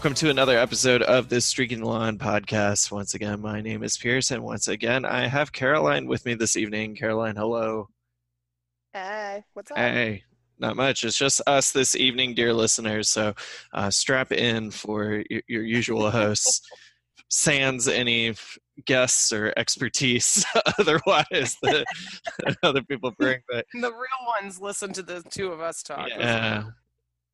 welcome to another episode of the Streaking the Lawn podcast. Once again, my name is Pierce, and once again, I have Caroline with me this evening. Caroline, hello. Hey, what's up? Hey, not much. It's just us this evening, dear listeners. So uh, strap in for your, your usual hosts. Sans any guests or expertise otherwise that other people bring. But the real ones listen to the two of us talk. yeah,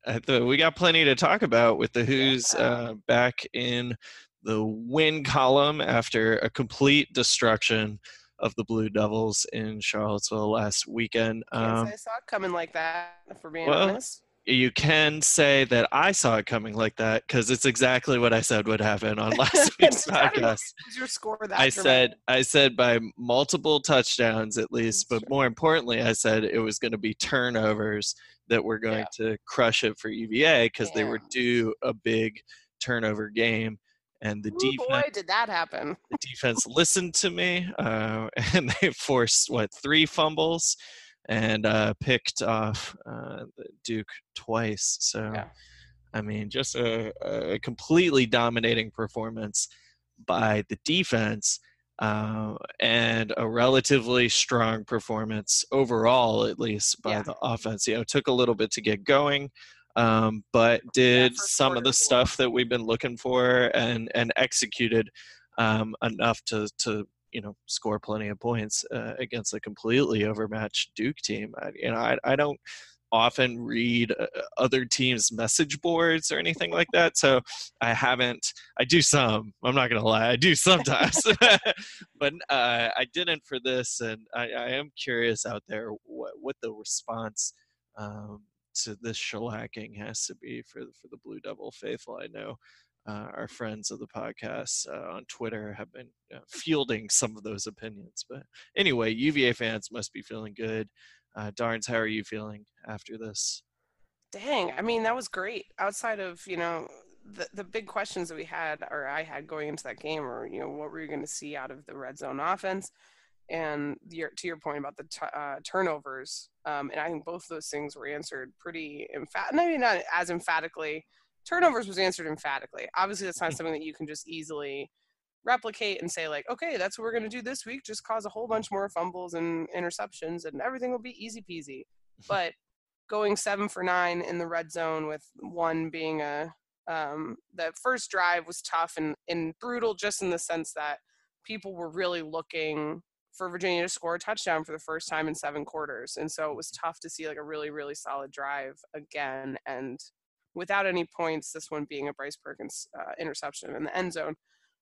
I th- we got plenty to talk about with the Hoos uh, back in the win column after a complete destruction of the Blue Devils in Charlottesville last weekend. Say I saw it coming like that, for being well, honest. You can say that I saw it coming like that because it's exactly what I said would happen on last week's podcast. Your score that I said I said by multiple touchdowns at least, but more importantly, I said it was going to be turnovers that were going to crush it for UVA because they were Yeah. due a big turnover game, and the Ooh, defense boy, did that happen. the defense listened to me, uh, and they forced what three fumbles and uh, picked off uh, Duke twice. So, Yeah. I mean, just a, a completely dominating performance by the defense. Uh, and a relatively strong performance overall, at least by Yeah. the offense. You know, took a little bit to get going, um, but did first some of the stuff that we've been looking for and and executed um, enough to to you know score plenty of points uh, against a completely overmatched Duke team. I, you know, I, I don't often read uh, other teams' message boards or anything like that, so I haven't. I do some. I'm not gonna lie, I do sometimes, but uh, I didn't for this, and I, I am curious out there what what the response. Um, to this shellacking has to be for the, for the Blue Devil faithful. I know uh, our friends of the podcast uh, on Twitter have been uh, fielding some of those opinions. But anyway, UVA fans must be feeling good. Uh, Darns, how are you feeling after this? Dang, I mean, that was great. Outside of, you know, the, the big questions that we had, or I had going into that game, or, you know, what were you going to see out of the red zone offense? And your, to your point about the t- uh, turnovers, um, and I think both those things were answered pretty emphatic. Maybe not as emphatically. Turnovers was answered emphatically. Obviously, that's not something that you can just easily replicate and say like, okay, that's what we're going to do this week. Just cause a whole bunch more fumbles and interceptions, and everything will be easy peasy. But going seven for nine in the red zone with one being a um, the first drive was tough and, and brutal just in the sense that people were really looking for Virginia to score a touchdown for the first time in seven quarters. And so it was tough to see like a really, really solid drive again. And without any points, this one being a Bryce Perkins uh, interception in the end zone,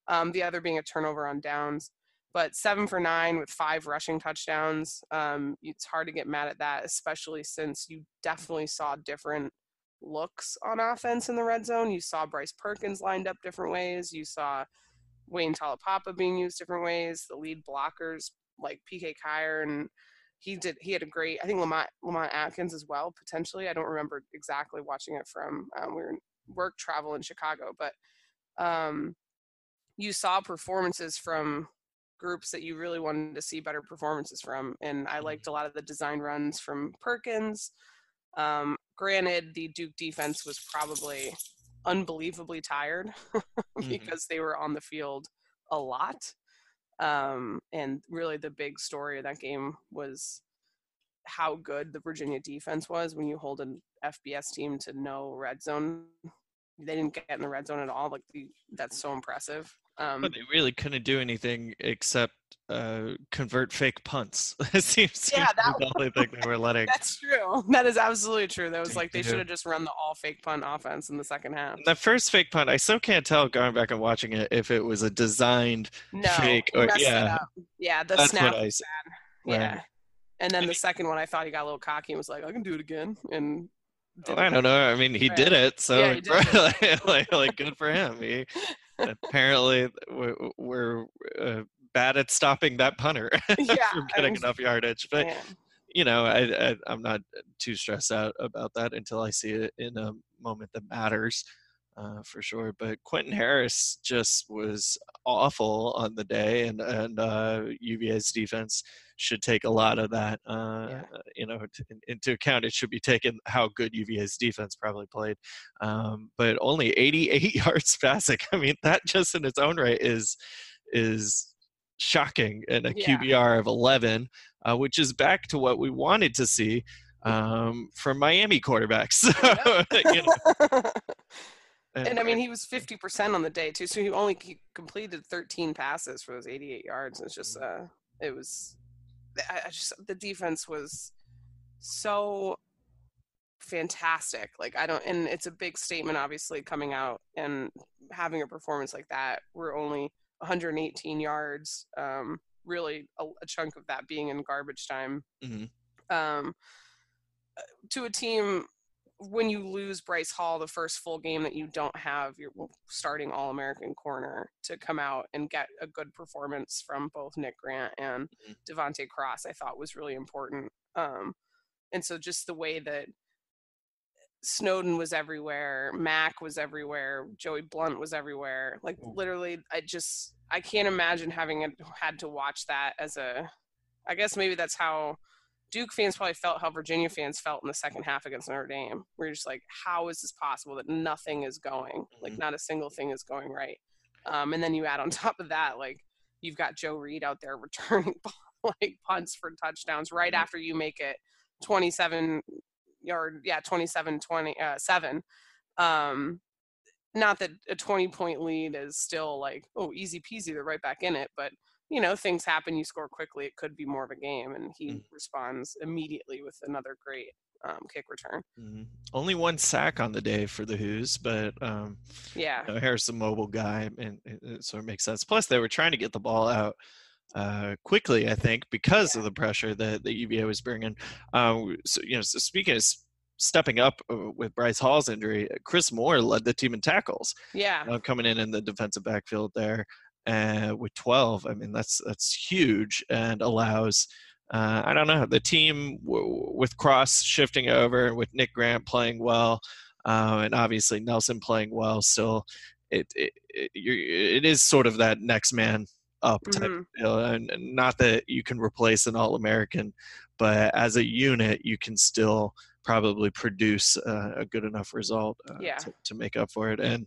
um, the other being a turnover on downs. But seven for nine with five rushing touchdowns, um, it's hard to get mad at that, especially since you definitely saw different looks on offense in the red zone. You saw Bryce Perkins lined up different ways. You saw Wayne Taulapapa being used different ways. The lead blockers like PK Kier and he did he had a great I think Lamont Lamont Atkins as well potentially. I don't remember exactly watching it from um, we were in work travel in Chicago, but um, you saw performances from groups that you really wanted to see better performances from, and I liked a lot of the design runs from Perkins. Um, granted, the Duke defense was probably unbelievably tired because they were on the field a lot. Um, and really, the big story of that game was how good the Virginia defense was when you hold an FBS team to no red zone. They didn't get in the red zone at all. Like the, that's so impressive. Um, But they really couldn't do anything except uh, convert fake punts. it seems to Yeah, that the only thing they were letting. that's true. That is absolutely true. That was like they should have just run the all fake punt offense in the second half. The first fake punt, I still can't tell going back and watching it if it was a designed No, fake or yeah. yeah. The That's snap what I was s- bad. Yeah. right. And then the second one, I thought he got a little cocky and was like, "I can do it again." And Well, I don't know. I mean, he did it, so Yeah, did like, like, like, good for him. He apparently we're, we're uh, bad at stopping that punter Yeah, from getting was- enough yardage. But yeah. you know, I, I I'm not too stressed out about that until I see it in a moment that matters. uh, for sure. But Quentin Harris just was awful on the day, and and uh, UVA's defense should take a lot of that, uh, yeah. you know, into account. It should be taken how good UVA's defense probably played, um, but only 88 yards passing. I mean, that just in its own right is is shocking and a yeah. QBR of 11, uh, which is back to what we wanted to see um, from Miami quarterbacks. you know. and, and, I mean, he was 50% on the day too, so he only he completed 13 passes for those 88 yards. It's just, mm. uh, it was, I just the defense was so fantastic. Like I don't, and it's a big statement, obviously, coming out and having a performance like that. We're only 118 yards. Um, really, a, a, chunk of that being in garbage time. Mm-hmm. Um, uh, to a team when you lose Bryce Hall the first full game that you don't have your starting All American corner to come out and get a good performance from both Nick Grant and mm-hmm. De'Vante Cross, I thought was really important. Um, and so just the way that Snowden was everywhere, Mack was everywhere, Joey Blount was everywhere. Like literally, I just I can't imagine having had to watch that as a. I guess maybe that's how Duke fans probably felt how Virginia fans felt in the second half against Notre Dame. We're just like, how is this possible that nothing is going? Like, mm-hmm. not a single thing is going right. Um, and then you add on top of that, like, you've got Joe Reed out there returning like punts for touchdowns right mm-hmm. after you make it 27 yard, yeah, 27 20, uh, 7. Um, not that a 20 point lead is still like, oh, easy peasy, they're right back in it, but you know things happen you score quickly it could be more of a game and he mm. responds immediately with another great um, kick return mm-hmm. only one sack on the day for the Hoos, but um, yeah you know, harris a mobile guy and it sort of makes sense plus they were trying to get the ball out uh, quickly i think because yeah. of the pressure that the uva was bringing um, so you know so speaking of stepping up uh, with Bryce Hall's injury, Chris Moore led the team in tackles. Yeah, uh, coming in in the defensive backfield there uh, with 12. I mean, that's that's huge and allows. Uh, I don't know the team w- with Cross shifting over with Nick Grant playing well, uh, and obviously Nelson playing well. Still, it it, it, it is sort of that next man up type mm-hmm. deal. and not that you can replace an All American, but as a unit, you can still probably produce uh, a good enough result uh, yeah. to, to, make up for it, and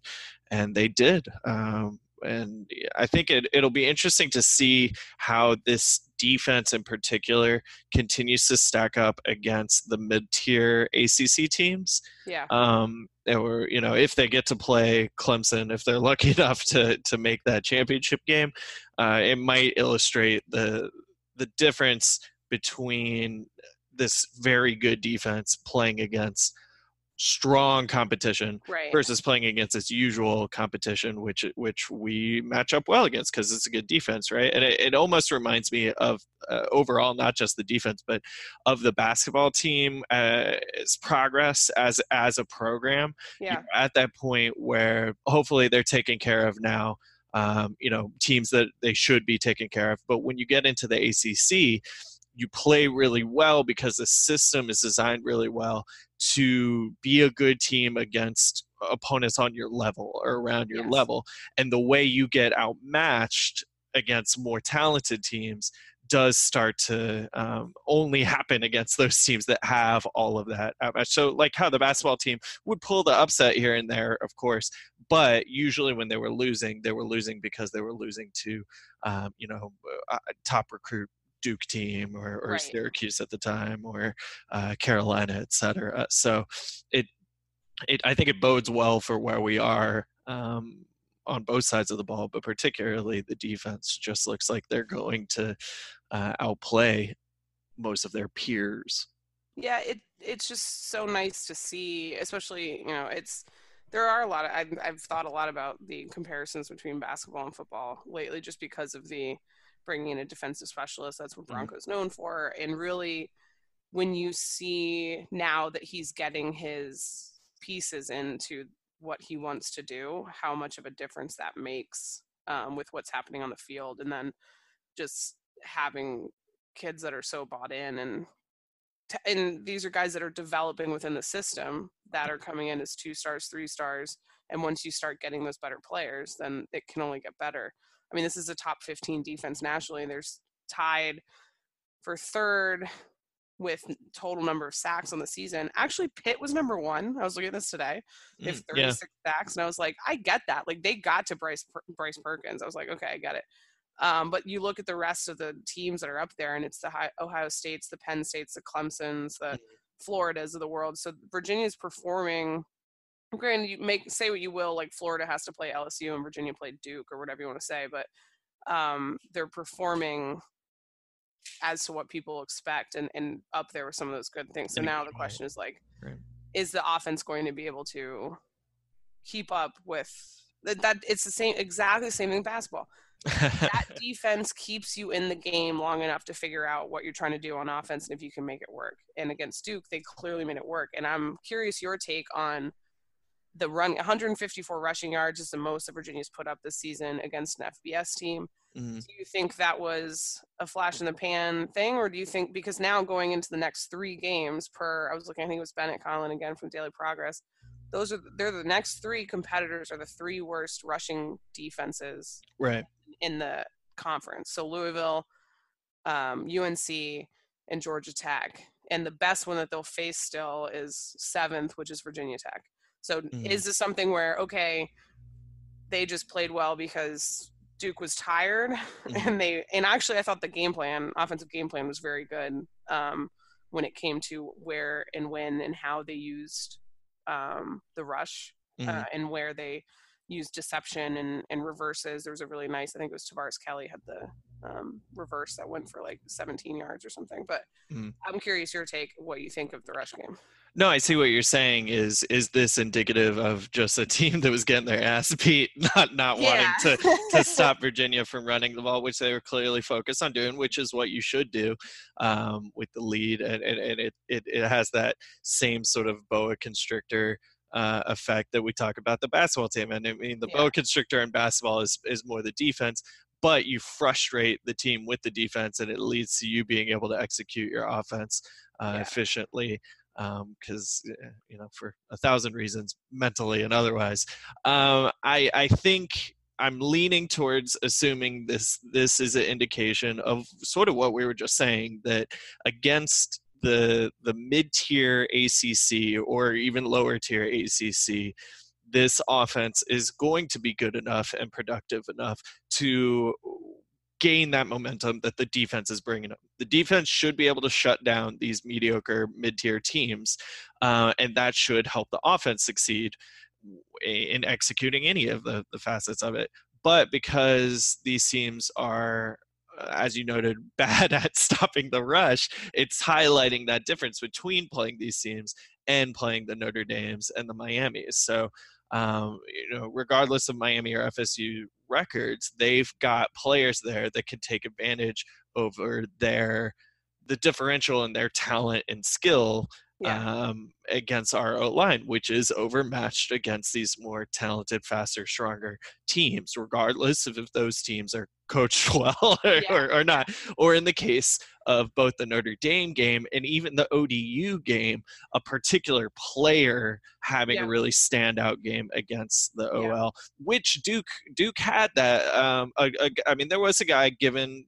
and they did. Um, and I think it, it'll be interesting to see how this defense in particular continues to stack up against the mid-tier ACC teams. Yeah. Um, or you know, if they get to play Clemson, if they're lucky enough to to make that championship game, uh, it might illustrate the the difference between this very good defense playing against strong competition right. versus playing against its usual competition which which we match up well against because it's a good defense right and it, it almost reminds me of uh, overall not just the defense but of the basketball team uh, progress as as a program yeah. at that point where hopefully they're taken care of now um, you know teams that they should be taken care of but when you get into the acc you play really well because the system is designed really well to be a good team against opponents on your level or around your yes. level. And the way you get outmatched against more talented teams does start to um, only happen against those teams that have all of that outmatch. So, like how the basketball team would pull the upset here and there, of course, but usually when they were losing, they were losing because they were losing to, um, you know, uh, top recruit Duke team or, or right. Syracuse at the time or uh, Carolina, et cetera. So it, it, I think it bodes well for where we are um, on both sides of the ball, but particularly the defense just looks like they're going to uh, outplay most of their peers. Yeah, it it's just so nice to see, especially you know it's there are a lot of I've, I've thought a lot about the comparisons between basketball and football lately, just because of the bringing in a defensive specialist. That's what mm-hmm. Bronco's mm-hmm. known for. And really, when you see now that he's getting his pieces into what he wants to do, how much of a difference that makes um, with what's happening on the field, and then just having kids that are so bought in and and these are guys that are developing within the system that are coming in as two stars, three stars, And once you start getting those better players, then it can only get better. I mean, this is a top 15 defense nationally. There's tied for third with total number of sacks on the season. Actually, Pitt was number one. I was looking at this today. They have 36 yeah. sacks, and I was like, I get that. Like they got to Bryce Bryce Perkins. I was like, okay, I get it. Um, but you look at the rest of the teams that are up there, and it's the Ohio States, the Penn States, the Clemson's, the mm-hmm. Floridas of the world. So Virginia is performing. Granted, you make say what you will, like Florida has to play LSU and Virginia played Duke or whatever you want to say, but um, they're performing as to what people expect and, and up there with some of those good things. So now the question is like, right. is the offense going to be able to keep up with that? that it's the same, exactly the same thing basketball. that defense keeps you in the game long enough to figure out what you're trying to do on offense and if you can make it work. And against Duke, they clearly made it work. And I'm curious your take on the run 154 rushing yards is the most that Virginia's put up this season against an FBS team. Mm-hmm. Do you think that was a flash in the pan thing, or do you think because now going into the next three games per I was looking, I think it was Bennett Conlin again from Daily Progress. Those are they're the next three competitors are the three worst rushing defenses right in the conference. So Louisville, um, UNC, and Georgia Tech, and the best one that they'll face still is seventh, which is Virginia Tech. So mm-hmm. is this something where okay, they just played well because Duke was tired, mm-hmm. and they and actually I thought the game plan, offensive game plan, was very good um, when it came to where and when and how they used um, the rush uh, mm-hmm. uh, and where they used deception and, and reverses. There was a really nice, I think it was Tavares Kelly had the um, reverse that went for like 17 yards or something. But mm. I'm curious your take, what you think of the rush game. No, I see what you're saying. Is is this indicative of just a team that was getting their ass beat, not not yeah. wanting to to stop Virginia from running the ball, which they were clearly focused on doing, which is what you should do um, with the lead, and, and, and it, it it has that same sort of boa constrictor uh, effect that we talk about the basketball team. And I mean, the yeah. boa constrictor in basketball is is more the defense, but you frustrate the team with the defense, and it leads to you being able to execute your offense uh, yeah. efficiently because um, eh, you know for a thousand reasons mentally and otherwise um, I, I think i'm leaning towards assuming this this is an indication of sort of what we were just saying that against the the mid-tier acc or even lower tier acc this offense is going to be good enough and productive enough to gain that momentum that the defense is bringing up. The defense should be able to shut down these mediocre mid-tier teams, uh, and that should help the offense succeed in executing any of the, the facets of it. But because these teams are uh, as you noted, bad at stopping the rush, it's highlighting that difference between playing these teams and playing the Notre Dames and the Miamis. So um, you know, regardless of Miami or FSU records, they've got players there that can take advantage over their the differential in their talent and skill yeah. um, against our O line, which is overmatched against these more talented, faster, stronger teams, regardless of if those teams are coached well or, yeah. or, or, not. Or in the case of both the Notre Dame game and even the ODU game, a particular player having yeah. a really standout game against the OL, which Duke Duke had that. Um, a, a, I mean, there was a guy given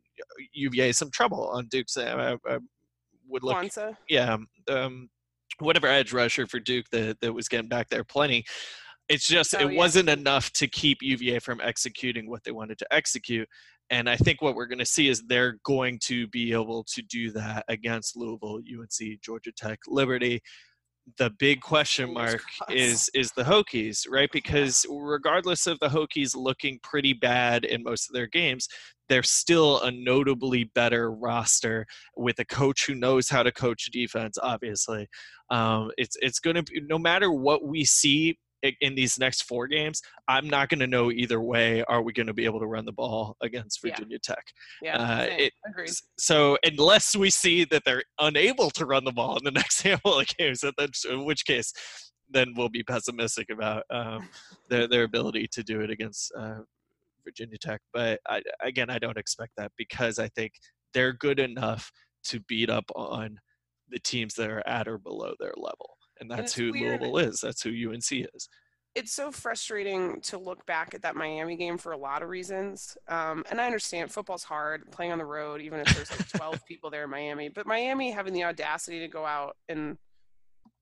UVA some trouble on Duke's. Uh, uh, would look, Kwanzaa? yeah. Um, whatever edge rusher for Duke that, that was getting back there plenty. It's just oh, it yeah. wasn't enough to keep UVA from executing what they wanted to execute. And I think what we're going to see is they're going to be able to do that against Louisville, UNC, Georgia Tech, Liberty. The big question mark is is the Hokies, right? Because regardless of the Hokies looking pretty bad in most of their games, they're still a notably better roster with a coach who knows how to coach defense. Obviously, um, it's it's going to be no matter what we see in these next four games, I'm not going to know either way. Are we going to be able to run the ball against Virginia yeah. Tech? Yeah, uh, it, so unless we see that they're unable to run the ball in the next handful of games, in which case, then we'll be pessimistic about um, their their ability to do it against uh, Virginia Tech. But I, again, I don't expect that because I think they're good enough to beat up on the teams that are at or below their level. And that's and who weird. Louisville is. That's who UNC is. it's so frustrating to look back at that Miami game for a lot of reasons. Um, and I understand football's hard, playing on the road, even if there's like 12 people there in Miami. But Miami having the audacity to go out and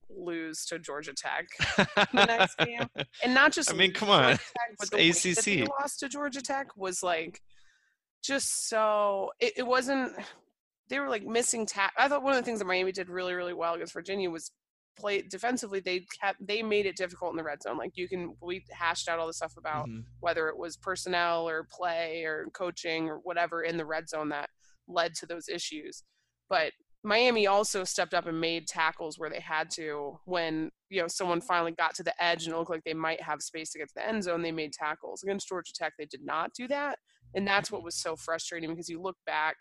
lose to Georgia Tech the next game, and not just I mean, come on, Tech, but the ACC. that they lost to Georgia Tech was like just so. It, it wasn't. They were like missing tap. I thought one of the things that Miami did really, really well against Virginia was play defensively they kept they made it difficult in the red zone. Like you can we hashed out all the stuff about mm-hmm. whether it was personnel or play or coaching or whatever in the red zone that led to those issues. But Miami also stepped up and made tackles where they had to when you know someone finally got to the edge and it looked like they might have space to get to the end zone they made tackles. Against Georgia Tech they did not do that. And that's what was so frustrating because you look back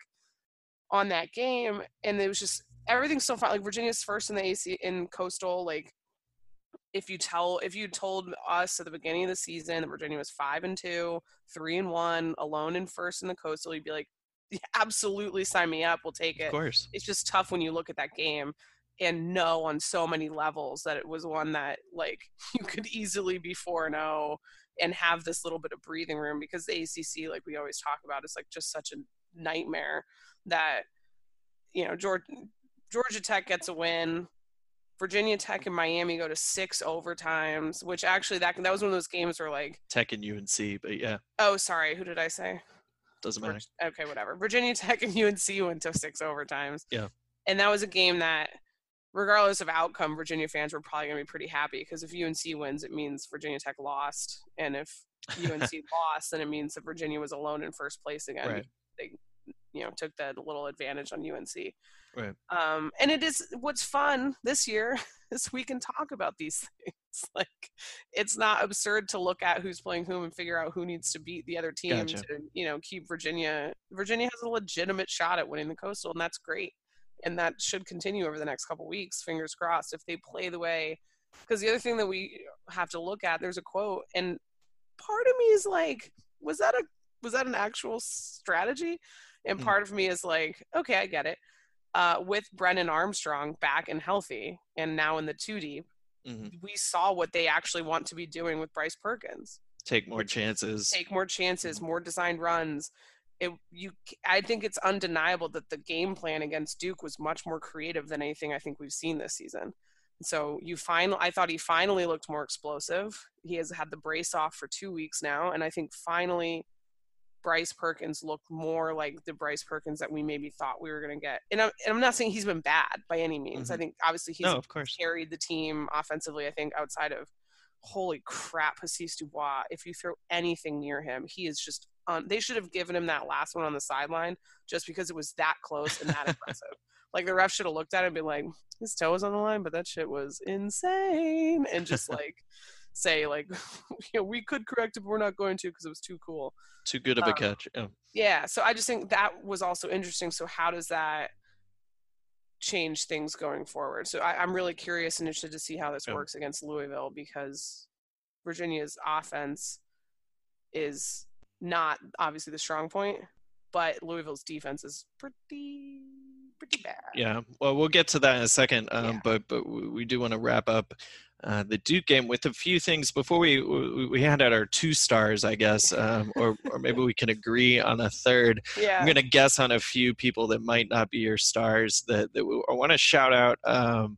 on that game and it was just everything's so fine. Like Virginia's first in the AC in Coastal. Like if you tell if you told us at the beginning of the season that Virginia was five and two, three and one, alone in first in the Coastal, you'd be like, yeah, absolutely sign me up. We'll take it. Of course. It's just tough when you look at that game and know on so many levels that it was one that like you could easily be 4 and 0 and have this little bit of breathing room because the ACC like we always talk about is like just such a nightmare that you know George Georgia Tech gets a win. Virginia Tech and Miami go to six overtimes, which actually that that was one of those games where like Tech and UNC, but yeah. Oh, sorry, who did I say? Doesn't matter. Okay, whatever. Virginia Tech and UNC went to six overtimes. Yeah. And that was a game that, regardless of outcome, Virginia fans were probably gonna be pretty happy because if UNC wins, it means Virginia Tech lost, and if UNC lost, then it means that Virginia was alone in first place again. Right. They, you know, took that little advantage on UNC. Right. Um, and it is what's fun this year is we can talk about these things. Like it's not absurd to look at who's playing whom and figure out who needs to beat the other team gotcha. to, you know, keep Virginia. Virginia has a legitimate shot at winning the Coastal, and that's great. And that should continue over the next couple weeks. Fingers crossed if they play the way. Because the other thing that we have to look at, there's a quote, and part of me is like, was that a was that an actual strategy? And hmm. part of me is like, okay, I get it uh, with Brennan Armstrong back and healthy, and now in the two deep, mm-hmm. we saw what they actually want to be doing with Bryce Perkins. Take more chances. Take more chances, more designed runs. It, you, I think it's undeniable that the game plan against Duke was much more creative than anything I think we've seen this season. So you finally, I thought he finally looked more explosive. He has had the brace off for two weeks now, and I think finally Bryce Perkins looked more like the Bryce Perkins that we maybe thought we were going to get. And I'm, and I'm, not saying he's been bad by any means. Mm-hmm. I think obviously he's no, of course. carried the team offensively. I think outside of holy crap, Hasise Dubois. If you throw anything near him, he is just. Um, they should have given him that last one on the sideline just because it was that close and that impressive. Like the ref should have looked at it and been like, his toe was on the line, but that shit was insane, and just like say like you know we could correct it but we're not going to because it was too cool too good of a um, catch yeah. yeah so i just think that was also interesting so how does that change things going forward so I, am really curious and interested to see how this yeah. works against louisville because virginia's offense is not obviously the strong point but louisville's defense is pretty pretty bad yeah well we'll get to that in a second um, yeah. but but we do want to wrap up uh, the Duke game with a few things before we we hand out our two stars, I guess, um, or or maybe we can agree on a third. Yeah. I'm gonna guess on a few people that might not be your stars that that we, I want to shout out. Um,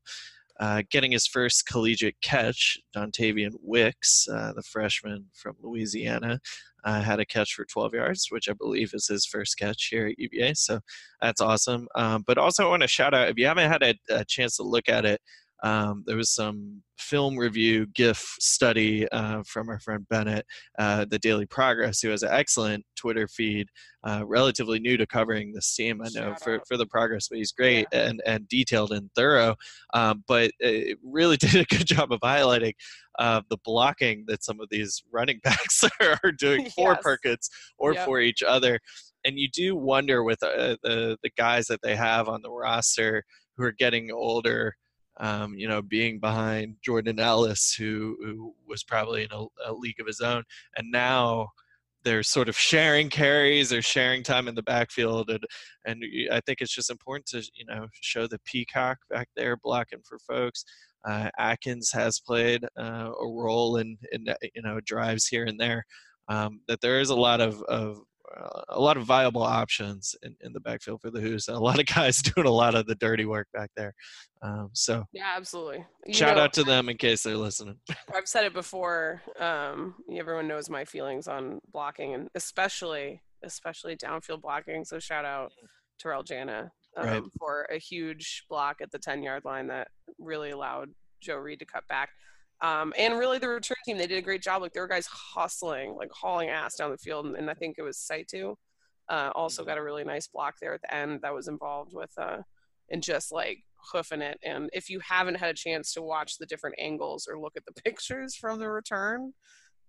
uh, getting his first collegiate catch, Dontayvion Wicks, uh, the freshman from Louisiana, uh, had a catch for 12 yards, which I believe is his first catch here at UVA. So that's awesome. Um, but also, I want to shout out if you haven't had a, a chance to look at it, um, there was some film review GIF study uh, from our friend Bennett, uh, the Daily Progress, who has an excellent Twitter feed, uh, relatively new to covering this team, I know, for, for the progress, but he's great yeah. and, and detailed and thorough. Um, but it really did a good job of highlighting uh, the blocking that some of these running backs are doing for yes. Perkins or yep. for each other. And you do wonder with uh, the, the guys that they have on the roster who are getting older um, you know, being behind Jordan Ellis, who, who was probably in a, a, league of his own, and now they're sort of sharing carries, they're sharing time in the backfield, and and I think it's just important to you know show the peacock back there blocking for folks. Uh, Atkins has played uh, a role in, in you know drives here and there. Um, that there is a lot of, of a lot of viable options in, in the backfield for the Hoos. A lot of guys doing a lot of the dirty work back there. Um, so yeah, absolutely. You shout know, out to them in case they're listening. I've said it before. Um, everyone knows my feelings on blocking, and especially especially downfield blocking. So shout out Terrell Jana um, right. for a huge block at the 10 yard line that really allowed Joe Reed to cut back. Um, and really, the return team, they did a great job. Like, there were guys hustling, like hauling ass down the field. And, and I think it was Saitu uh, also mm-hmm. got a really nice block there at the end that was involved with, uh, and just like hoofing it. And if you haven't had a chance to watch the different angles or look at the pictures from the return,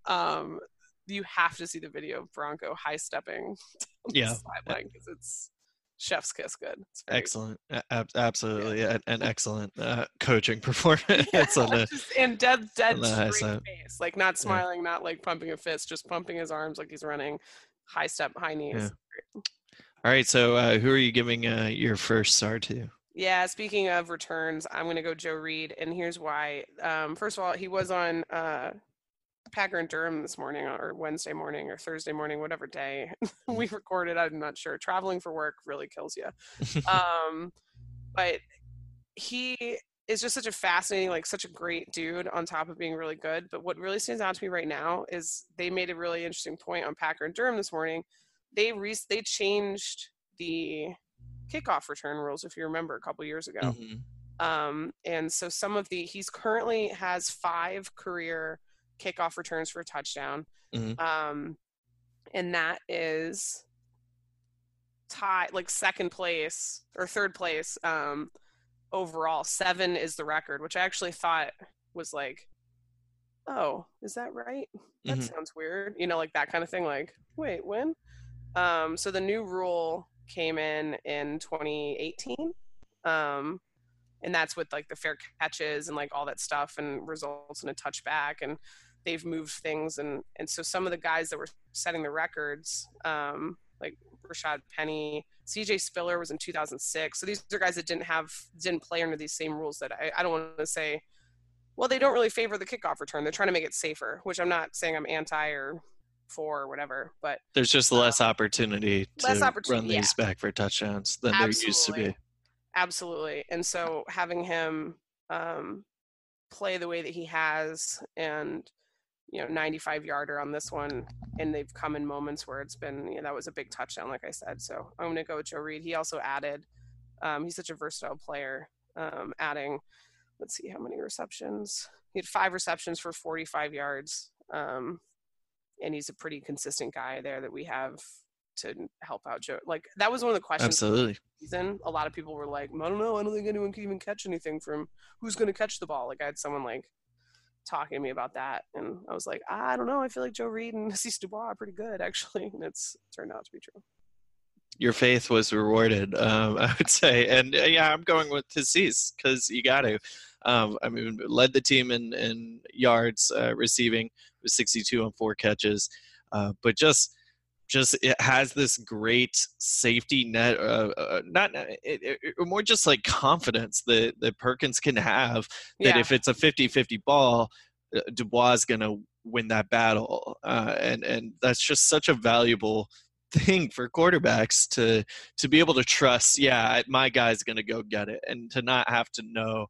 um, you have to see the video of Bronco high stepping yeah. sideline because it's chef's kiss good. Excellent, a- absolutely, yeah. an, excellent uh, coaching performance yeah, the and dead, dead straight face, like not smiling, yeah. not like pumping a fist, just pumping his arms like he's running, high step, high knees. Yeah. All right, so uh, who are you giving uh, your first star to? Yeah, speaking of returns, I'm going to go Joe Reed, and here's why. Um, first of all, he was on uh, Packer and Durham this morning or Wednesday morning or Thursday morning, whatever day we mm. recorded. I'm not sure. Traveling for work really kills you. um, but he is just such a fascinating, like such a great dude on top of being really good. But what really stands out to me right now is they made a really interesting point on Packer and Durham this morning. They re- they changed the kickoff return rules, if you remember, a couple years ago. Mm-hmm. Um, and so some of the he's currently has five career kickoff returns for a touchdown. Mm-hmm. Um, and that is tie like second place or third place um, overall. Seven is the record, which I actually thought was like, oh, is that right? That mm-hmm. sounds weird. You know, like that kind of thing. Like, wait, when? Um, so the new rule came in in 2018. Um, and that's with like the fair catches and like all that stuff and results in a touchback and they've moved things and and so some of the guys that were setting the records um, like Rashaad Penny, CJ Spiller was in 2006. So these are guys that didn't have didn't play under these same rules that I, I don't want to say well they don't really favor the kickoff return. They're trying to make it safer, which I'm not saying I'm anti or for or whatever, but there's just less uh, opportunity to less opportunity, run these yeah. back for touchdowns than Absolutely. there used to be. Absolutely. And so having him um, play the way that he has and you know 95 yarder on this one and they've come in moments where it's been you know that was a big touchdown like i said so i'm going to go with joe reed he also added um, he's such a versatile player um, adding let's see how many receptions he had five receptions for 45 yards um, and he's a pretty consistent guy there that we have to help out Joe. Like that was one of the questions. Absolutely. Season. A lot of people were like, I don't know. I don't think anyone can even catch anything from who's going to catch the ball. Like I had someone like talking to me about that, and I was like, I don't know. I feel like Joe Reed and Hasise Dubois are pretty good, actually, and it's turned out to be true. Your faith was rewarded, um, I would say, and uh, yeah, I'm going with Hasise because you got to. Um, I mean, led the team in in yards uh, receiving with 62 on four catches, uh, but just just it has this great safety net uh, uh, not it, it, more just like confidence that, that perkins can have that yeah. if it's a 50-50 ball uh, dubois is going to win that battle uh, and and that's just such a valuable thing for quarterbacks to to be able to trust yeah my guy's going to go get it and to not have to know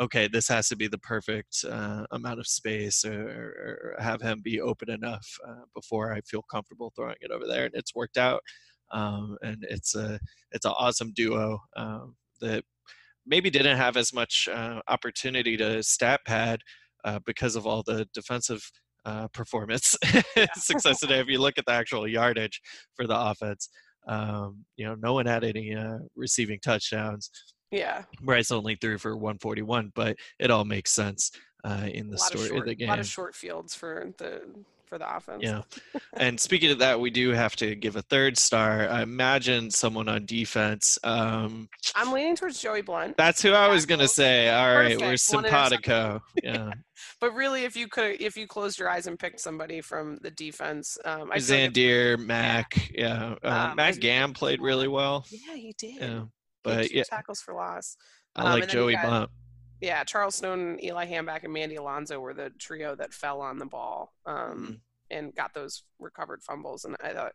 okay, this has to be the perfect uh, amount of space or, or, have him be open enough uh, before I feel comfortable throwing it over there. And it's worked out. Um, and it's a it's an awesome duo um, that maybe didn't have as much uh, opportunity to stat pad uh, because of all the defensive uh, performance success today. If you look at the actual yardage for the offense, um, you know, no one had any uh, receiving touchdowns. Yeah. Bryce only threw for 141, but it all makes sense uh, in the story short, of the game. A lot of short fields for the for the offense. Yeah. and speaking of that, we do have to give a third star. I imagine someone on defense. Um, I'm leaning towards Joey Blount. That's who I was gonna say. All right, we're simpatico. Yeah. but really, if you could, if you closed your eyes and picked somebody from the defense, um, I Zandier, Mack, yeah, uh, um, Matt Gahm played really well. Yeah, he did. Yeah but yeah, tackles for loss. I um, like Joey Blount. Yeah, Charles Snowden, Eli Hanback, and Mandy Alonso were the trio that fell on the ball um, mm-hmm. and got those recovered fumbles. And I thought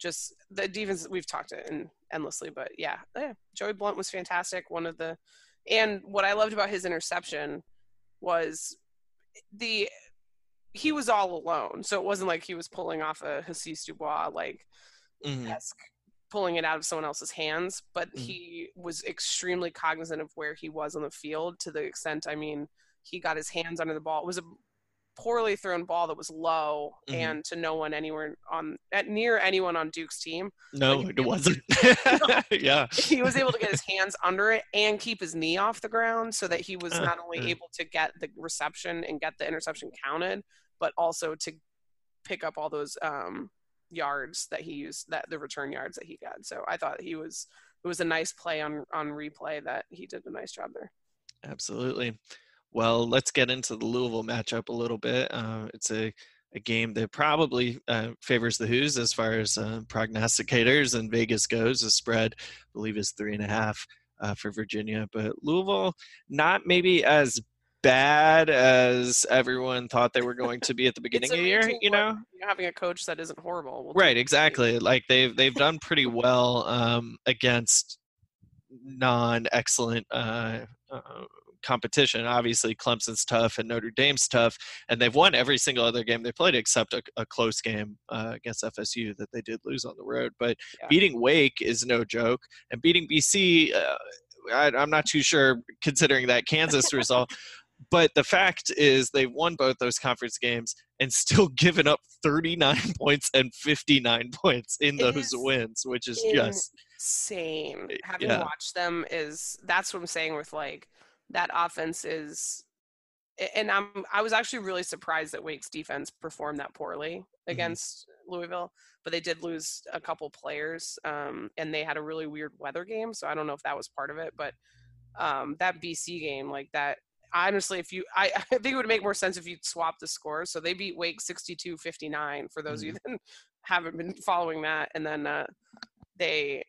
just the defense we've talked in endlessly, but yeah, yeah, Joey Blount was fantastic. One of the and what I loved about his interception was the he was all alone, so it wasn't like he was pulling off a Hasise Dubois like mm-hmm. esque pulling it out of someone else's hands, but mm-hmm. he was extremely cognizant of where he was on the field to the extent, I mean, he got his hands under the ball. It was a poorly thrown ball that was low mm-hmm. and to no one anywhere on at near anyone on Duke's team. No, it wasn't. yeah. He was able to get his hands under it and keep his knee off the ground so that he was uh, not only uh. able to get the reception and get the interception counted, but also to pick up all those um, yards that he used that the return yards that he got. So I thought he was it was a nice play on on replay that he did a nice job there. Absolutely. Well, let's get into the Louisville matchup a little bit. Uh, it's a a game that probably uh, favors the Hoos as far as uh, prognosticators and Vegas goes. The spread, I believe, is three and a half uh, for Virginia, but Louisville not maybe as bad as everyone thought they were going to be at the beginning of the year. You know, having a coach that isn't horrible. We'll right, exactly. Like they've they've done pretty well um, against non-excellent uh, uh, competition. Obviously, Clemson's tough and Notre Dame's tough, and they've won every single other game they played except a, a close game uh, against FSU that they did lose on the road. But yeah. beating Wake is no joke, and beating BC. Uh, I, am not too sure considering that Kansas result, but the fact is, they've won both those conference games and still given up 39 points and 59 points in those wins, which is just insane. Having yeah. watched them is that's what I'm saying with like that offense is and I'm I was actually really surprised that Wake's defense performed that poorly mm-hmm. against mm-hmm. Louisville, but they did lose a couple players, um, and they had a really weird weather game, so I don't know if that was part of it. But um, that BC game, like that, honestly, if you, I, I think it would make more sense if you swap the scores. So they beat Wake 62-59 for those mm-hmm. of you mm-hmm. that haven't been following that. And then uh, they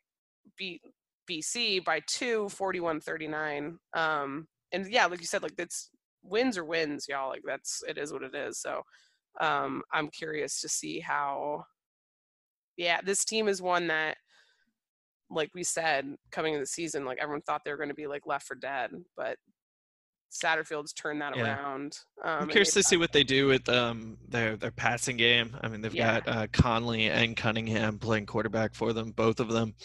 beat BC by two, 41-39. Um, and yeah, like you said, like that's wins or wins, y'all. Like that's, it is what it is. So um, I'm curious to see how, yeah, this team is one that, like we said, coming in the season, like everyone thought they were going to be like left for dead, but Satterfield's turned that yeah. around. Um, I'm curious to see what they do with um, their their passing game. I mean, they've yeah. got uh, Conley and Cunningham playing quarterback for them, both of them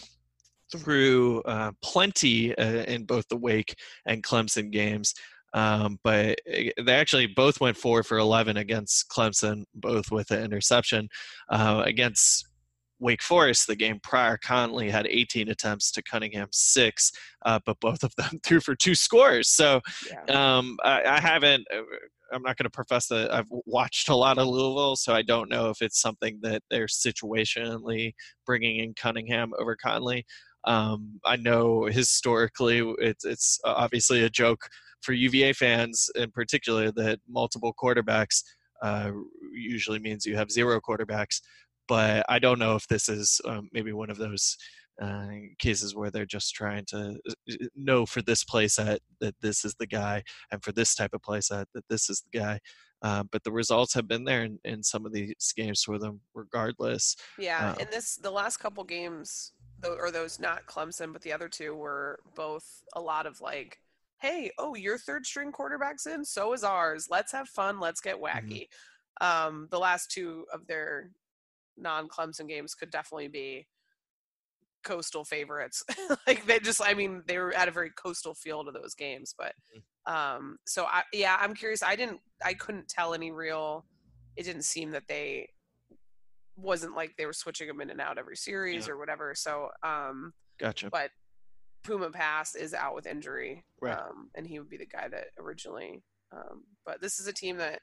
through uh, plenty uh, in both the Wake and Clemson games. Um, but eh, they actually both went four for 11 against Clemson, both with an interception. Uh, against Wake Forest, the game prior, Conley had 18 attempts to Cunningham six, uh, but both of them threw for two scores. So yeah. um, I, I, haven't. Uh, I'm not going to profess that I've watched a lot of Louisville, so I don't know if it's something that they're situationally bringing in Cunningham over Conley. Um, I know historically it's it's obviously a joke for UVA fans in particular that multiple quarterbacks uh, usually means you have zero quarterbacks but I don't know if this is um, maybe one of those uh, cases where they're just trying to uh, know for this play set that this is the guy, and for this type of play set that this is the guy. Uh, but the results have been there in, in, some of these games for them, regardless. Yeah, uh, and this the last couple games, or those not Clemson, but the other two were both a lot of like, "Hey, oh, your third string quarterback's in, so is ours. Let's have fun. Let's get mm-hmm. wacky." Mm-hmm. Um, the last two of their non-Clemson games could definitely be coastal favorites. like they just, I mean, they were at a very coastal feel to those games. But mm-hmm. um, so I, yeah, I'm curious. I didn't, I couldn't tell any real. It didn't seem that they wasn't like they were switching them in and out every series yeah. or whatever. So um, gotcha. But Puma Pass is out with injury, right. um, and he would be the guy that originally. Um, but this is a team that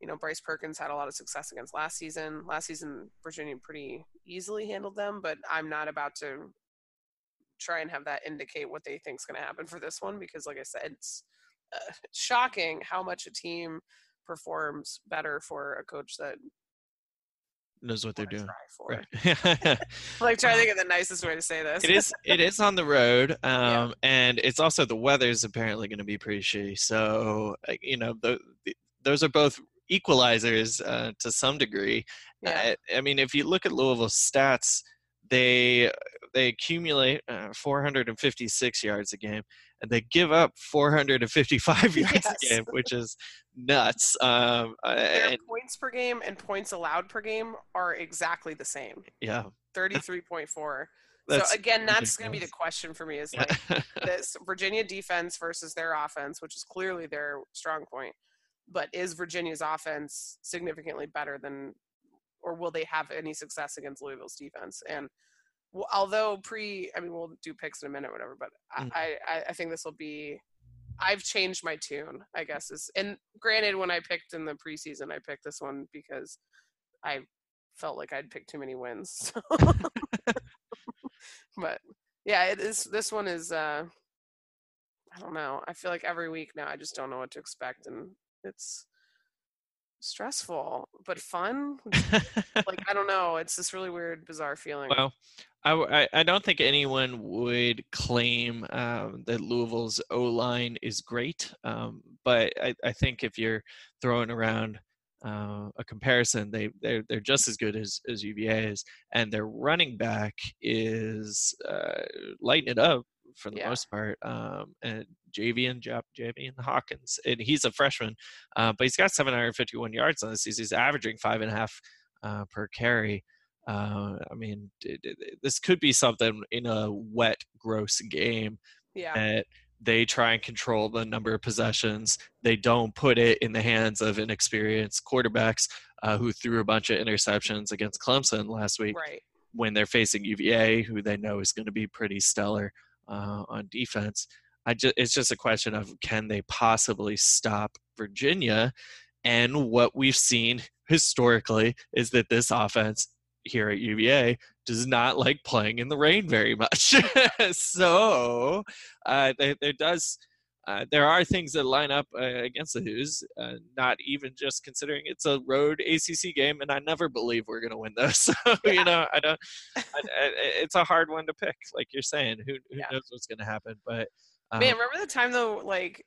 you know, Bryce Perkins had a lot of success against last season. Last season, Virginia pretty easily handled them, but I'm not about to try and have that indicate what they think is going to happen for this one because, like I said, it's uh, shocking how much a team performs better for a coach that knows what they're doing. For. Right. like trying to think of the nicest way to say this. it is it is on the road, um, and it's also the weather's apparently going to be pretty shitty. So uh, you know, the, the, those are both equalizers uh, to some degree. Yeah. Uh, I mean, if you look at Louisville's stats, they they accumulate uh, 456 yards a game, and they give up 455 yards Yes. a game, which is nuts. Um, uh, Their and, points per game and points allowed per game are exactly the same. yeah, 33.4. So again, that's going to be the question for me is like this Virginia defense versus their offense, which is clearly their strong point. But is Virginia's offense significantly better than, or will they have any success against Louisville's defense? And although pre, I mean, we'll do picks in a minute, whatever. But I- Mm. I, I, I think this will be. I've changed my tune, I guess. Is and granted, when I picked in the preseason, I picked this one because I felt like I'd picked too many wins. but yeah, it is. This one is. uh I don't know. I feel like every week now, I just don't know what to expect, and it's stressful but fun. like I don't know. It's this really weird, bizarre feeling. Well, i i don't think anyone would claim um, that Louisville's O line is great, um, but I, I think if you're throwing around uh, a comparison, they they're, they're just as good as, as UVA is, and their running back is uh, lighting it up for the Yeah. most part. Um, and Javian Javian Hawkins, and he's a freshman, uh, but he's got 751 yards on this season. He's averaging five and a half uh, per carry. Uh, I mean, this could be something in a wet, gross game yeah, that they try and control the number of possessions. They don't put it in the hands of inexperienced quarterbacks uh, who threw a bunch of interceptions against Clemson last week right. when they're facing UVA, who they know is going to be pretty stellar uh, on defense. I just, it's just a question of can they possibly stop Virginia? And what we've seen historically is that this offense here at UVA does not like playing in the rain very much. so uh, there, there does. Uh, there are things that line up uh, against the Hoos, uh, not even just considering it's a road ACC game, and I never believe we're going to win those. So Yeah. you know, I don't. I, I, it's a hard one to pick, like you're saying. Who who Yeah. knows what's going to happen? But um, Man, remember the time though, like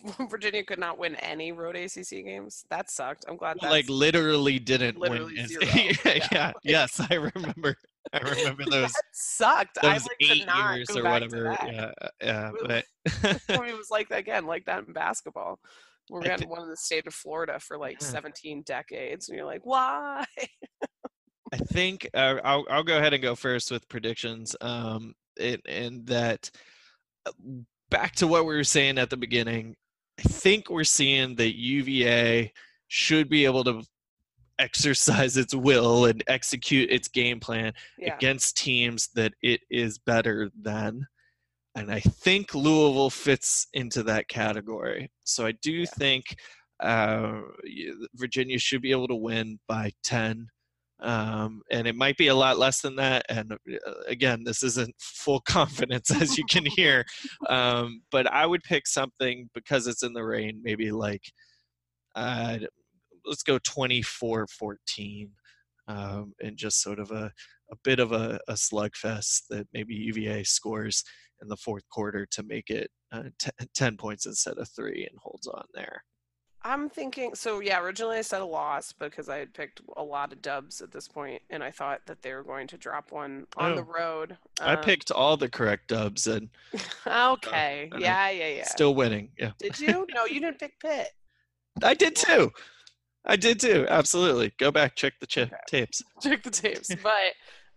Virginia could not win any road ACC games? That sucked. I'm glad well, like literally didn't literally win. zero. yeah, Yeah. yeah, yes, I remember. I remember those that sucked. I those like eight years or whatever. Yeah, uh, yeah, but I mean, it was like that again, like that in basketball. We're I getting one in the state of Florida for like Yeah. 17 decades, and you're like, why? I think uh, I'll I'll go ahead and go first with predictions. Um, it, and that back to what we were saying at the beginning. I think we're seeing that UVA should be able to exercise its will and execute its game plan Yeah, against teams that it is better than. And I think Louisville fits into that category. So I do Yeah. think uh, Virginia should be able to win by 10. Um, and it might be a lot less than that. And uh, again, this isn't full confidence, as you can hear. Um, but I would pick something because it's in the rain, maybe like, uh, let's go 24 14 um, and just sort of a, a bit of a, a slugfest that maybe UVA scores in the fourth quarter to make it uh, t- 10 points instead of three and holds on there. I'm thinking. So yeah, originally I said a loss because I had picked a lot of dubs at this point, and I thought that they were going to drop one on the Oh. road. I Um, picked all the correct dubs and Okay. uh, Yeah, yeah, yeah. still winning. Yeah, Did you? No, you didn't pick Pitt. I did too. I did too. Absolutely. Go back, check the ch- Okay. tapes. check the tapes. But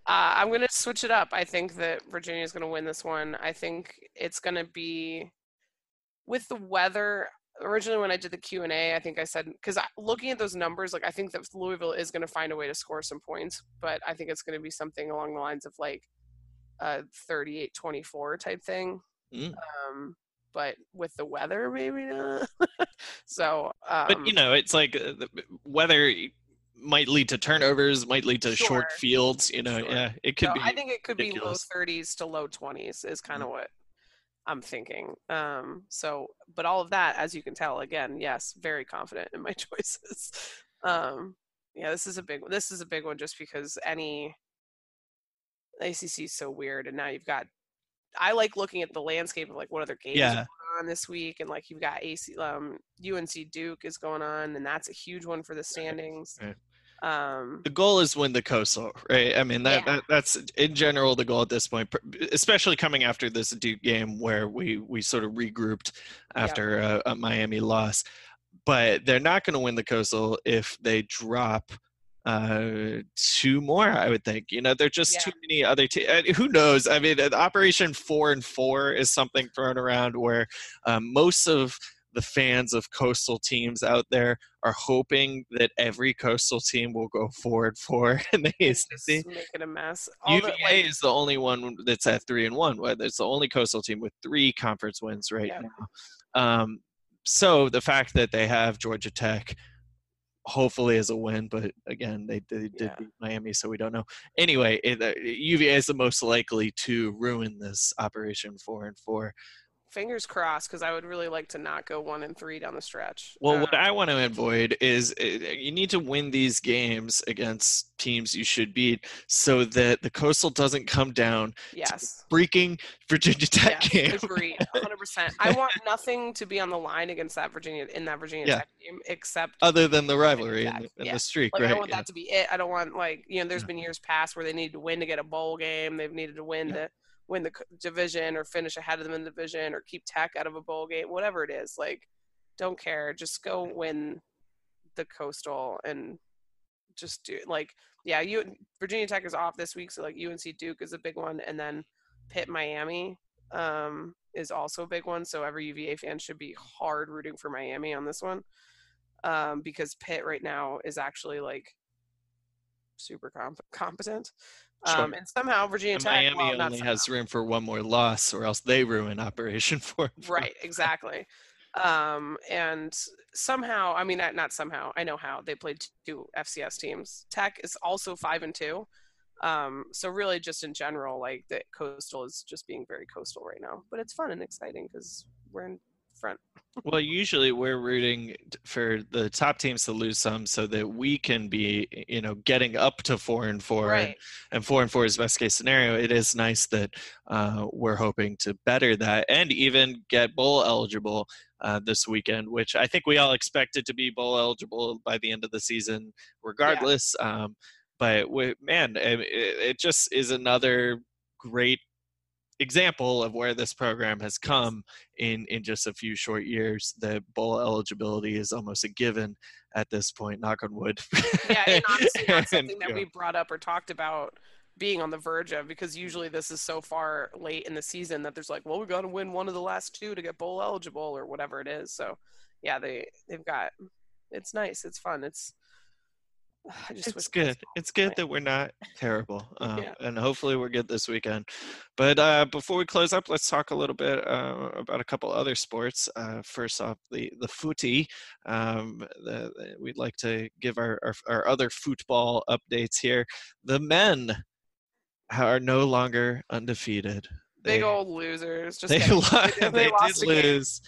uh, I'm going to switch it up. I think that Virginia is going to win this one. I think it's going to be with the weather. Originally, when I did the Q and A, I think I said because looking at those numbers, like I think that Louisville is going to find a way to score some points, but I think it's going to be something along the lines of like a 38-24 type thing. Mm. Um, but with the weather, maybe not. so, um, But you know, it's like uh, the weather might lead to turnovers, might lead to short fields. You know, Sure. yeah, it could So be. I think it could ridiculous. be low 30s to low 20s is kind of Mm. what I'm thinking. Um, so, but all of that, as you can tell, again, yes, very confident in my choices. Um, Yeah, this is a big. This is a big one just because any ACC is so weird, and now you've got. I like looking at the landscape of like what other games Yeah. are going on this week, and like you've got AC, um, UNC Duke is going on, and that's a huge one for the standings. right. Um, the goal is win the coastal right i mean that, Yeah. that that's in general the goal at this point especially coming after this duke game where we we sort of regrouped Yeah. after a, a miami loss but they're not going to win the coastal if they drop uh two more i would think you know there're just Yeah. too many other te- uh, who knows i mean operation four and four is something thrown around where um, most of the fans of coastal teams out there are hoping that every coastal team will go forward four in the and ACC. it a mess. All UVA the, like, is the only one that's at three and one. Well, It's the only coastal team with three conference wins right Yeah. now. Um, so the fact that they have Georgia Tech, hopefully is a win, but again, they, they did Yeah. beat Miami, so we don't know. Anyway, it, uh, UVA is the most likely to ruin this Operation Four and Four. Fingers crossed because I would really like to not go one and three down the stretch. Well, what Um, I want to avoid is uh, you need to win these games against teams you should beat so that the Coastal doesn't come down yes. freaking Virginia Tech Yes, game. agreed, 100%. I want nothing to be on the line against that Virginia in that Virginia Yeah. Tech game, except Other than the rivalry and, the- yeah. the streak, like I right? don't want yeah. that to be it. I don't want like you know. There's been years past where they needed to win to get a bowl game. They've needed to win to win the division or finish ahead of them in the division or keep Tech out of a bowl game. Whatever it is, like don't care. Just go win the Coastal and just do like yeah. You Virginia Tech is off this week, so like UNC Duke is a big one, and then Pitt Miami um, is also a big one. So every UVA fan should be hard rooting for Miami on this one um, because Pitt right now is actually like super comp- competent. Sure. Um, and somehow Virginia And Tech, Miami well, only somehow. has room for one more loss, or else they ruin Operation Four. right, exactly. Um, and somehow, I mean, not, not somehow. I know how they played two FCS teams. Tech is also five and two. Um, so really, just in general, like the coastal is just being very coastal right now. But it's fun and exciting because we're in front. Well, usually we're rooting for the top teams to lose some, so that we can be, you know, getting up to four and four. and- Right. and four and four is best case scenario. It is nice that uh, we're hoping to better that and even get bowl eligible uh, this weekend, which I think we all expected to be bowl eligible by the end of the season, regardless. Um, but we, man, it, it just is another great example of where this program has come in in just a few short years that bowl eligibility is almost a given at this point knock on wood yeah, and honestly, not something that we brought up or talked about being on the verge of because usually this is so far late in the season that there's like, well, we got to win one of the last two to get bowl eligible or whatever it is. So, yeah, they they've got it's nice, it's fun, it's. It's good. It's good that we're not terrible, um, Yeah. and hopefully we're good this weekend. But uh, before we close up, let's talk a little bit uh, about a couple other sports. Uh, first off, the the footy. Um, the, the- we'd like to give our, our our other football updates here. The men are no longer undefeated. Big old losers. Just they, kidding. lo- They they, lost did game. lose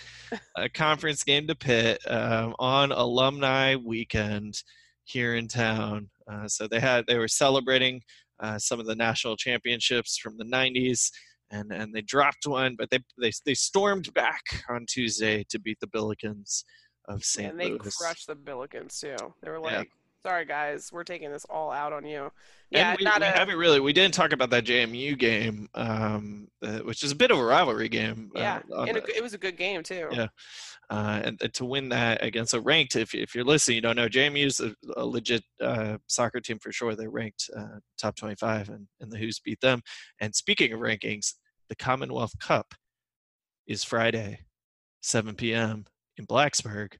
a conference game to Pitt um, on alumni weekend here in town. Uh, so they had they were celebrating uh, some of the national championships from the 90s. And, and they dropped one, but they, they they stormed back on Tuesday to beat the Billikens of St. and they Louis. crushed the Billikens too. They were Yeah. "Sorry guys, we're taking this all out on you." Yeah, we, not we a haven't really we didn't talk about that JMU game, um, uh, which is a bit of a rivalry game. uh, yeah, on and the- it, it was a good game too. Yeah. uh, and, and to win that against a ranked, if, if you're listening, you don't know, JMU's a, a legit uh, soccer team for sure. They're ranked uh, top 25, and, and the Hoos beat them. And speaking of rankings, the Commonwealth Cup is Friday, 7 p.m. in Blacksburg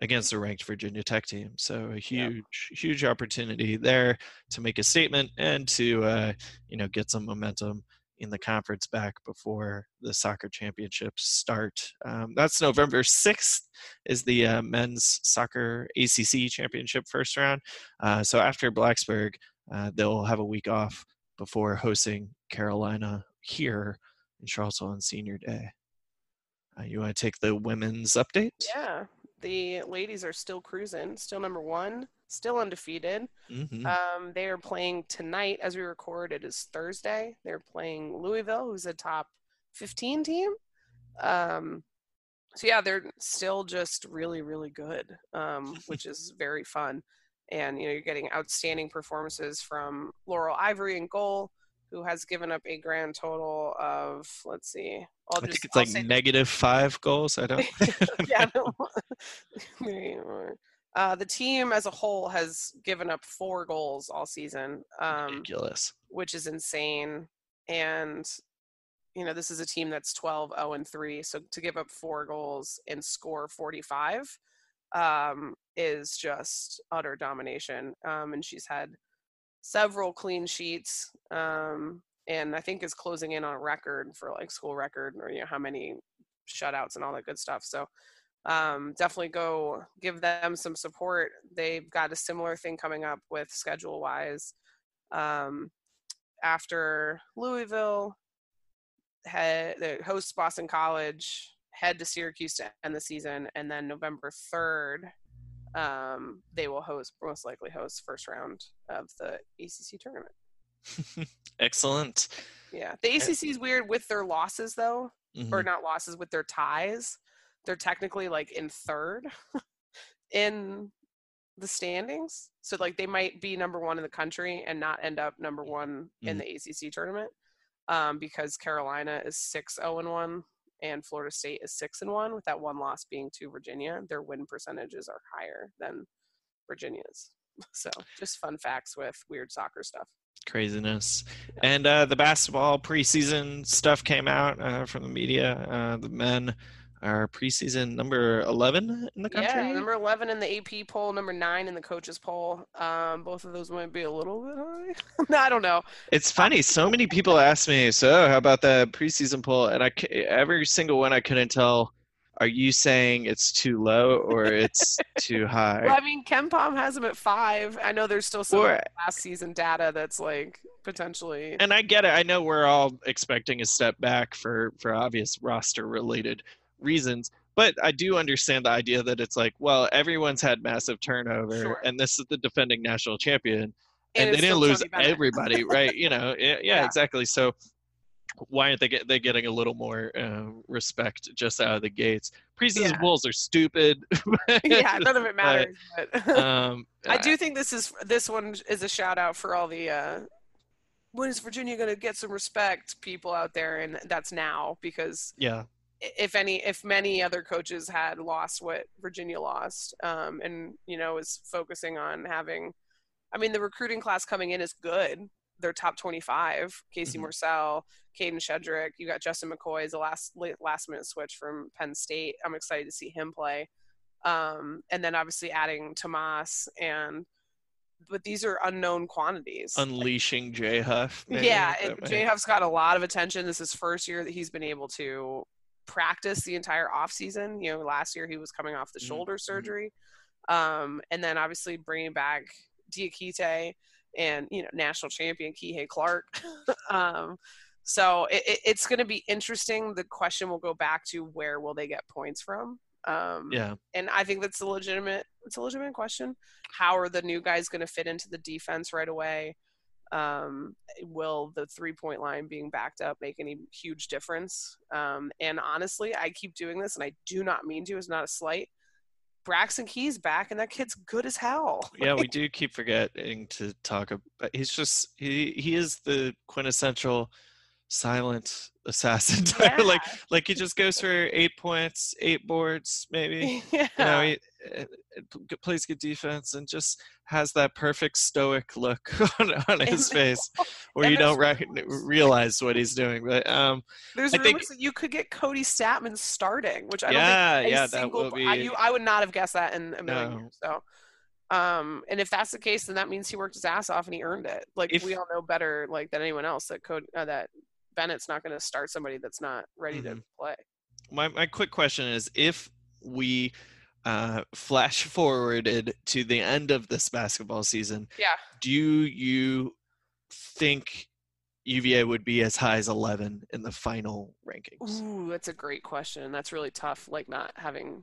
against a ranked Virginia Tech team. So a huge, huge opportunity there to make a statement and to uh, you know get some momentum in the conference back before the soccer championships start. Um, that's November 6th is the uh, men's soccer ACC championship first round. Uh, so after Blacksburg, uh, they'll have a week off before hosting Carolina here in Charlottesville on Senior Day. Uh, you want to take the women's update? Yeah. The ladies are still cruising, still number one, still undefeated. hmm Um, they are playing tonight as we record. It is Thursday. They're playing Louisville, who's a top 15 team. Um, so yeah, they're still just really, really good, um, which is very fun. And you know, you're getting outstanding performances from Laurel Ivory and goal, who has given up a grand total of let's see, I'll I just think it's I'll like negative five goals. I don't. yeah. no. Uh, the team as a whole has given up four goals all season, um, Ridiculous. which is insane. And you know, this is a team that's 12 0 and 3. So to give up four goals and score 45 um, is just utter domination. Um, and she's had several clean sheets. Um, and I think is closing in on record for like school record or you know how many shutouts and all that good stuff. So um, definitely go give them some support. They've got a similar thing coming up with schedule wise. Um, after Louisville, head the hosts Boston College, head to Syracuse to end the season, and then November third, um, they will host most likely host first round of the ACC tournament. Excellent. Yeah, the ACC is weird with their losses though, Mhm. or not losses with their ties. They're technically like in third in the standings, so like they might be number one in the country and not end up number one in the ACC tournament, um, because Carolina is six zero and one and Florida State is six and one, with that one loss being to Virginia. Their win percentages are higher than Virginia's. So just fun facts with weird soccer stuff. Craziness. And uh, the basketball preseason stuff came out uh, from the media. Uh, the men are preseason number 11 in the country. Yeah, number 11 in the AP poll, number 9 in the coaches poll. Um, both of those might be a little bit high. no, I don't know. It's funny. So many people ask me, so how about the preseason poll? And I, every single one I couldn't tell. Are you saying it's too low or it's too high? Well, I mean, KenPom has them at 5. I know there's still some Or- last season data that's like potentially. and I get it. I know we're all expecting a step back for for obvious roster related reasons, but I do understand the idea that it's like, well, everyone's had massive turnover, Sure. and this is the defending national champion, and, And they didn't lose everybody, right? You know, yeah, yeah, Yeah. exactly. So why aren't they get they getting a little more uh, respect just out of the gates? Preseason Yeah. are stupid. yeah, none of it matters. But um, I do think this is this one is a shout out for all the uh, when is Virginia going to get some respect people out there, and that's now because Yeah, if any if many other coaches had lost what Virginia lost um, and you know is focusing on having I mean the recruiting class coming in is good they're top 25 Casey Mhm. Morsell Kadin Shedrick you got Justin McKoy as a last last minute switch from Penn State I'm excited to see him play um, and then obviously adding Tomas and but these are unknown quantities unleashing Jay Huff. yeah, Jay Huff's got a lot of attention. This is first year that he's been able to practice the entire off season. You know, last year he was coming off the Mhm, shoulder mhm. surgery, um, and then obviously bringing back Diakite and you know national champion Kihei Clark. um, so it, it, it's going to be interesting. The question will go back to where will they get points from? Um, yeah. and I think that's a legitimate. It's a legitimate question. How are the new guys going to fit into the defense right away? Um, will the three point line being backed up make any huge difference? Um, and honestly, I keep doing this, and I do not mean to. It's not a slight. Braxton Key's back, and that kid's good as hell. yeah, we do keep forgetting to talk about. He's just he he is the quintessential silent assassin type. like like he just goes for eight points, eight boards, maybe. yeah. You know, he uh, uh, plays good defense and just has that perfect stoic look on, on his face, where and you don't rec- realize what he's doing. But um, There's I rumors think- that you could get Kody Stattmann starting, which I don't Yeah, think a yeah, that single, will I, be- you, I would not have guessed that in a million No. years. So, um, and if that's the case, then that means he worked his ass off and he earned it. Like If- we all know better, like than anyone else, that Kody, uh, that Bennett's not going to start somebody that's not ready to Mhm. play. my my quick question is if we uh, flash forwarded to the end of this basketball season, Yeah. do you think UVA would be as high as 11 in the final rankings? Ooh, that's a great question. That's really tough. Like not having.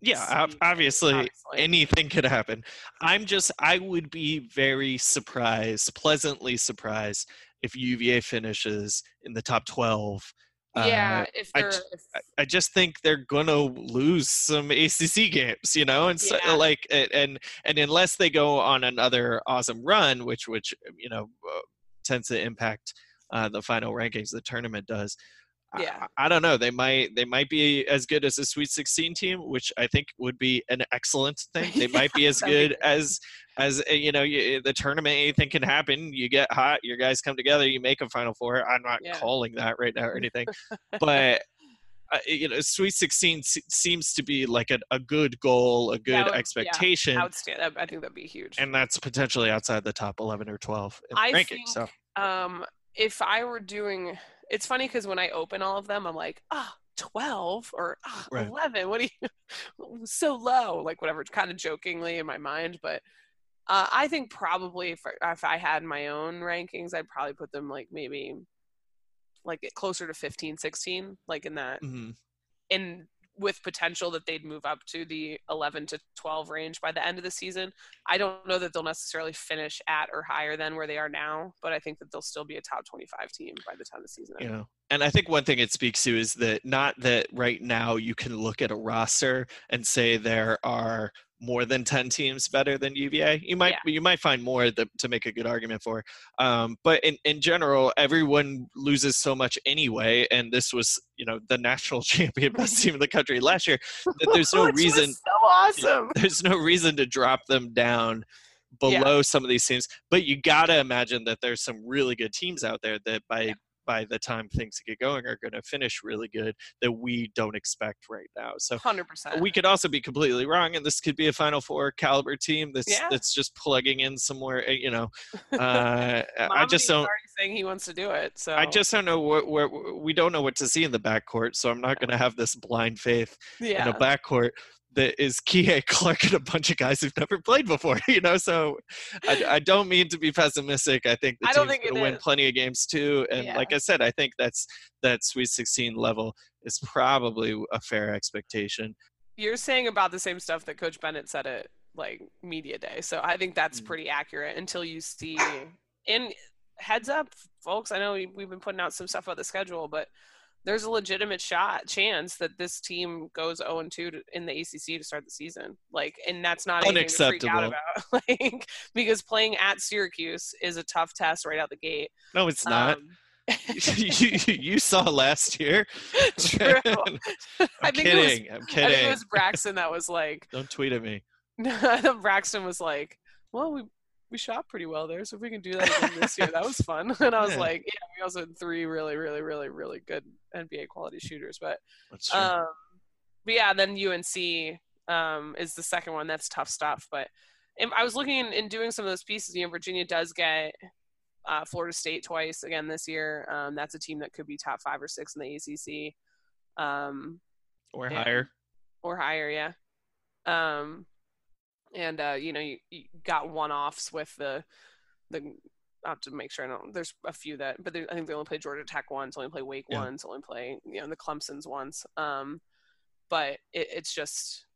yeah, obviously, obviously, anything could happen. I'm just, I would be very surprised, pleasantly surprised, if UVA finishes in the top 12. Yeah, uh, if I, if... I just think they're gonna lose some ACC games, you know, and so, yeah. like, and and unless they go on another awesome run, which which you know uh, tends to impact uh, the final rankings the tournament does, yeah. I, I, don't know. They might they might be as good as a Sweet 16 team, which I think would be an excellent thing. They yeah, might be as good as as uh, you know you, the tournament. Anything can happen. You get hot, your guys come together, you make a Final Four. I'm not yeah. calling that right now or anything, but. Uh, you know, Sweet 16 seems to be like a, a good goal, a good would, expectation. Yeah, outstand- I think that'd be huge. And that's potentially outside the top 11 or 12 in I ranking. Think, so, um, if I were doing it's funny because when I open all of them, I'm like, ah, oh, 12 or oh, right. 11. What do you, so low? Like whatever, kind of jokingly in my mind. But uh, I think probably if, if I had my own rankings, I'd probably put them like maybe like closer to 15, 16, like in that, mm-hmm. in with potential that they'd move up to the 11 to 12 range by the end of the season. I don't know that they'll necessarily finish at or higher than where they are now, but I think that they'll still be a top 25 team by the time the season ends. Yeah. And I think one thing it speaks to is that not that right now you can look at a roster and say there are more than 10 teams better than UVA. You might yeah. you might find more that, to make a good argument for. Um, but in, in general, everyone loses so much anyway, and this was you know the national champion best team in the country last year. That there's no reason. so awesome. There's no reason to drop them down below yeah. some of these teams. But you gotta imagine that there's some really good teams out there that by yeah by the time things get going are going to finish really good that we don't expect right now. So 100%. We could also be completely wrong, and this could be a Final Four caliber team that's yeah. that's just plugging in somewhere. Eh, you know, uh, I just don't. Saying he wants to do it, so I just don't know what where we don't know what to see in the backcourt. So I'm not going to have this blind faith yeah. in a backcourt that is Kihei Clark and a bunch of guys who've never played before, you know. So I, I don't mean to be pessimistic. I think the I team's going to win plenty of games too. And yeah. like I said, I think that's that Sweet 16 level is probably a fair expectation. You're saying about the same stuff that Coach Bennett said at like media day, so I think that's mm. pretty accurate until you see. In heads up, folks, I know we've been putting out some stuff about the schedule, but there's a legitimate shot chance that this team goes 0 and 2 in the ACC to start the season. Like, and that's not unacceptable. To freak out about, like, because playing at Syracuse is a tough test right out the gate. No, it's not. Um, you, you, saw last year. True. I'm I think kidding. Was, I'm kidding. I think it was Braxton that was like. Don't tweet at me. Braxton was like, "Well, we we shot pretty well there. So if we can do that again this year, that was fun. And I was yeah. like, yeah, we also had three really, really, really, really good NBA quality shooters. But um, but yeah, then UNC um, is the second one. That's tough stuff. But I was looking in, in, doing some of those pieces. You know, Virginia does get uh, Florida State twice again this year. Um, that's a team that could be top five or six in the ACC. Um, or higher. Or higher, yeah. Um, and uh, you know you, you got one offs with the the I have to make sure I don't. There's a few that, but I think they only play Georgia Tech once, only play Wake yeah. once, only play you know the Clemson's once. Um, but it, it's just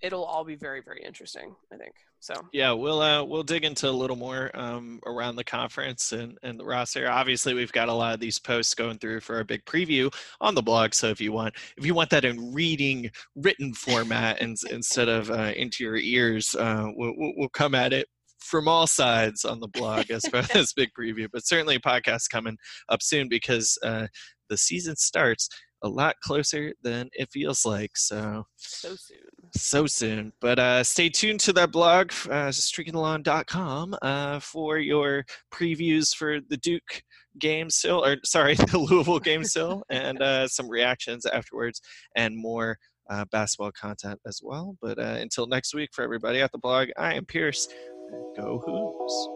it'll all be very very interesting. I think so. Yeah, we'll uh, we'll dig into a little more um, around the conference and and the roster. Obviously, we've got a lot of these posts going through for a big preview on the blog. So if you want if you want that in reading written format and instead of uh, into your ears, uh, we'll, we'll come at it from all sides on the blog as far as big preview. But certainly, a podcast coming up soon because uh, the season starts a lot closer than it feels like. So so soon. So soon. But uh, stay tuned to that blog, uh, streakingthelawn.com, uh, for your previews for the Duke game still, or sorry, the Louisville game still, and uh, some reactions afterwards, and more uh, basketball content as well. But uh, until next week, for everybody at the blog, I am Pierce. Go Hoos.